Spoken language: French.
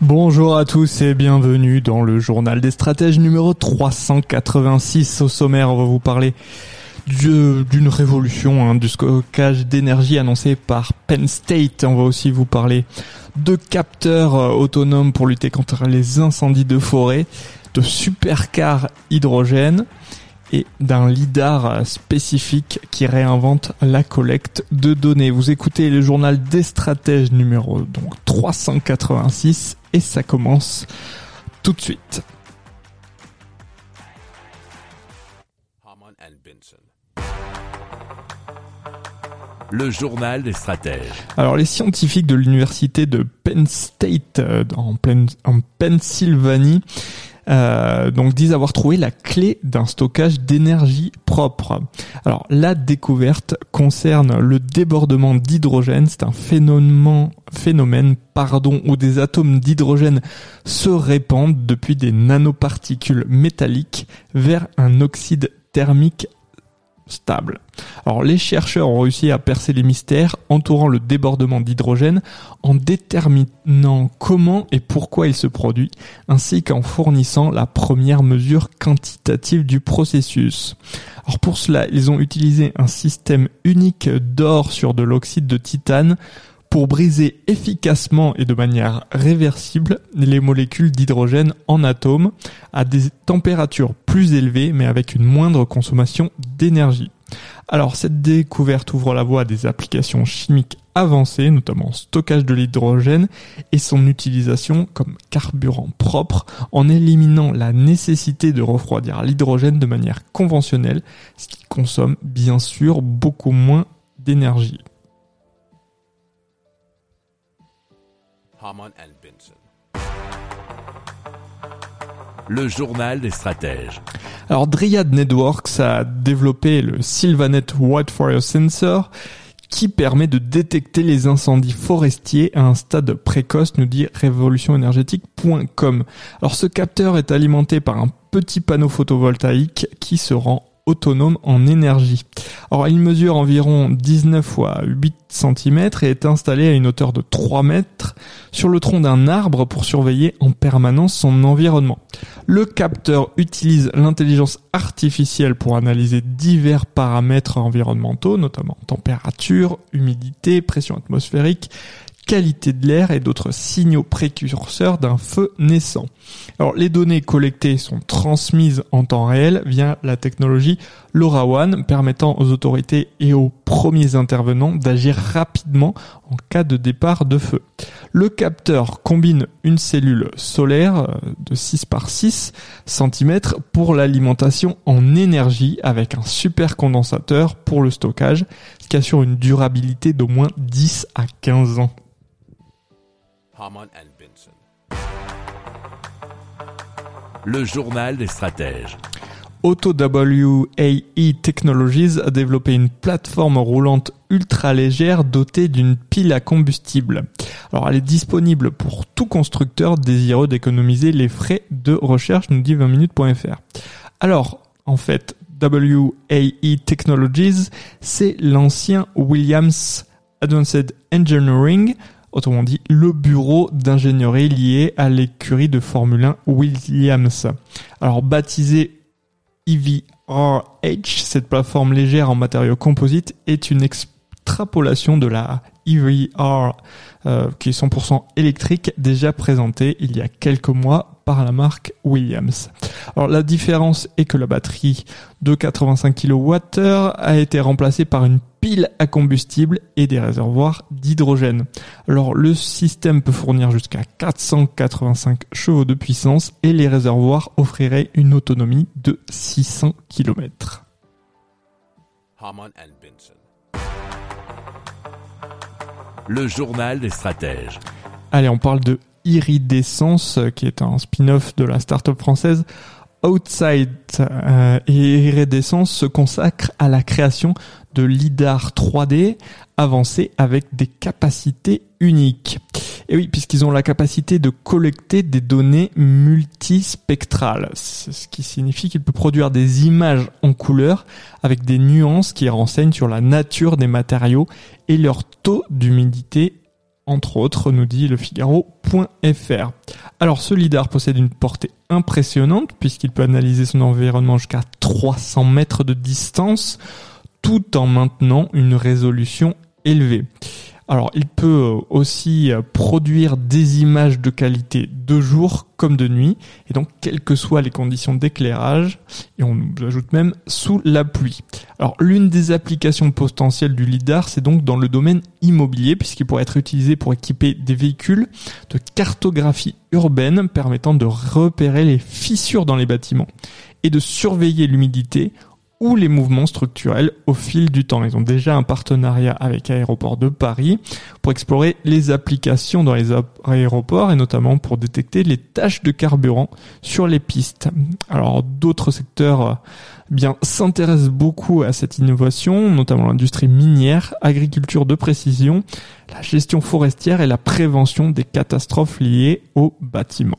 Bonjour à tous et bienvenue dans le journal des stratèges numéro 386. Au sommaire, on va vous parler d'une révolution hein, du stockage d'énergie annoncée par Penn State. On va aussi vous parler de capteurs euh, autonomes pour lutter contre les incendies de forêt, de supercars hydrogène et d'un lidar spécifique qui réinvente la collecte de données. Vous écoutez le journal des stratèges numéro donc 386 et ça commence tout de suite. Le journal des stratèges. Alors les scientifiques de l'université de Penn State euh, en, pleine- en Pennsylvanie euh, donc disent avoir trouvé la clé d'un stockage d'énergie propre. Alors la découverte concerne le débordement d'hydrogène, c'est un phénomène, pardon, où des atomes d'hydrogène se répandent depuis des nanoparticules métalliques vers un oxyde thermique stable. Alors les chercheurs ont réussi à percer les mystères entourant le débordement d'hydrogène en déterminant comment et pourquoi il se produit, ainsi qu'en fournissant la première mesure quantitative du processus. Alors pour cela, ils ont utilisé un système unique d'or sur de l'oxyde de titane pour briser efficacement et de manière réversible les molécules d'hydrogène en atomes à des températures plus élevées mais avec une moindre consommation d'énergie. Alors cette découverte ouvre la voie à des applications chimiques avancées, notamment stockage de l'hydrogène et son utilisation comme carburant propre en éliminant la nécessité de refroidir l'hydrogène de manière conventionnelle, ce qui consomme bien sûr beaucoup moins d'énergie. Haman and Benson. Le journal des stratèges. Alors Dryad Networks a développé le Sylvanet Wildfire Sensor qui permet de détecter les incendies forestiers à un stade précoce, nous dit révolutionénergétique.com. Alors ce capteur est alimenté par un petit panneau photovoltaïque qui se rend autonome en énergie. Alors il mesure environ 19 fois 8 cm et est installé à une hauteur de 3 mètres sur le tronc d'un arbre pour surveiller en permanence son environnement. Le capteur utilise l'intelligence artificielle pour analyser divers paramètres environnementaux, notamment température, humidité, pression atmosphérique, qualité de l'air et d'autres signaux précurseurs d'un feu naissant. Alors, les données collectées sont transmises en temps réel via la technologie LoRaWAN, permettant aux autorités et aux premiers intervenants d'agir rapidement en cas de départ de feu. Le capteur combine une cellule solaire euh, de 6 par 6 cm pour l'alimentation en énergie avec un supercondensateur pour le stockage, ce qui assure une durabilité d'au moins 10 à 15 ans. Le journal des stratèges. Auto WAE Technologies a développé une plateforme roulante ultra légère dotée d'une pile à combustible. Alors elle est disponible pour tout constructeur désireux d'économiser les frais de recherche, nous dit 20minutes.fr. Alors, en fait, WAE Technologies, c'est l'ancien Williams Advanced Engineering, autrement dit le bureau d'ingénierie lié à l'écurie de Formule 1 Williams. Alors baptisé EVRH, cette plateforme légère en matériaux composites, est une extrapolation de la EVR euh, qui est 100% électrique déjà présentée il y a quelques mois par la marque Williams. Alors la différence est que la batterie de 85 kWh a été remplacée par une pile à combustible et des réservoirs d'hydrogène. Alors le système peut fournir jusqu'à 485 chevaux de puissance et les réservoirs offriraient une autonomie de 600 km. Le journal des stratèges. Allez, on parle de Iridescence, qui est un spin-off de la start-up française Outside. Euh, et Iridescence se consacre à la création de lidar 3D avancé avec des capacités uniques. Et oui, puisqu'ils ont la capacité de collecter des données multispectrales, ce qui signifie qu'il peut produire des images en couleur avec des nuances qui renseignent sur la nature des matériaux et leur taux d'humidité entre autres, nous dit le Figaro.fr. Alors ce lidar possède une portée impressionnante puisqu'il peut analyser son environnement jusqu'à 300 mètres de distance tout en maintenant une résolution élevée. Alors, il peut euh, aussi euh, produire des images de qualité de jour comme de nuit, et donc quelles que soient les conditions d'éclairage, et on nous ajoute même sous la pluie. Alors, l'une des applications potentielles du LIDAR, c'est donc dans le domaine immobilier, puisqu'il pourrait être utilisé pour équiper des véhicules de cartographie urbaine permettant de repérer les fissures dans les bâtiments et de surveiller l'humidité ou les mouvements structurels au fil du temps. Ils ont déjà un partenariat avec Aéroport de Paris pour explorer les applications dans les aéroports et notamment pour détecter les taches de carburant sur les pistes. Alors d'autres secteurs euh, bien s'intéressent beaucoup à cette innovation, notamment l'industrie minière, agriculture de précision, la gestion forestière et la prévention des catastrophes liées aux bâtiments.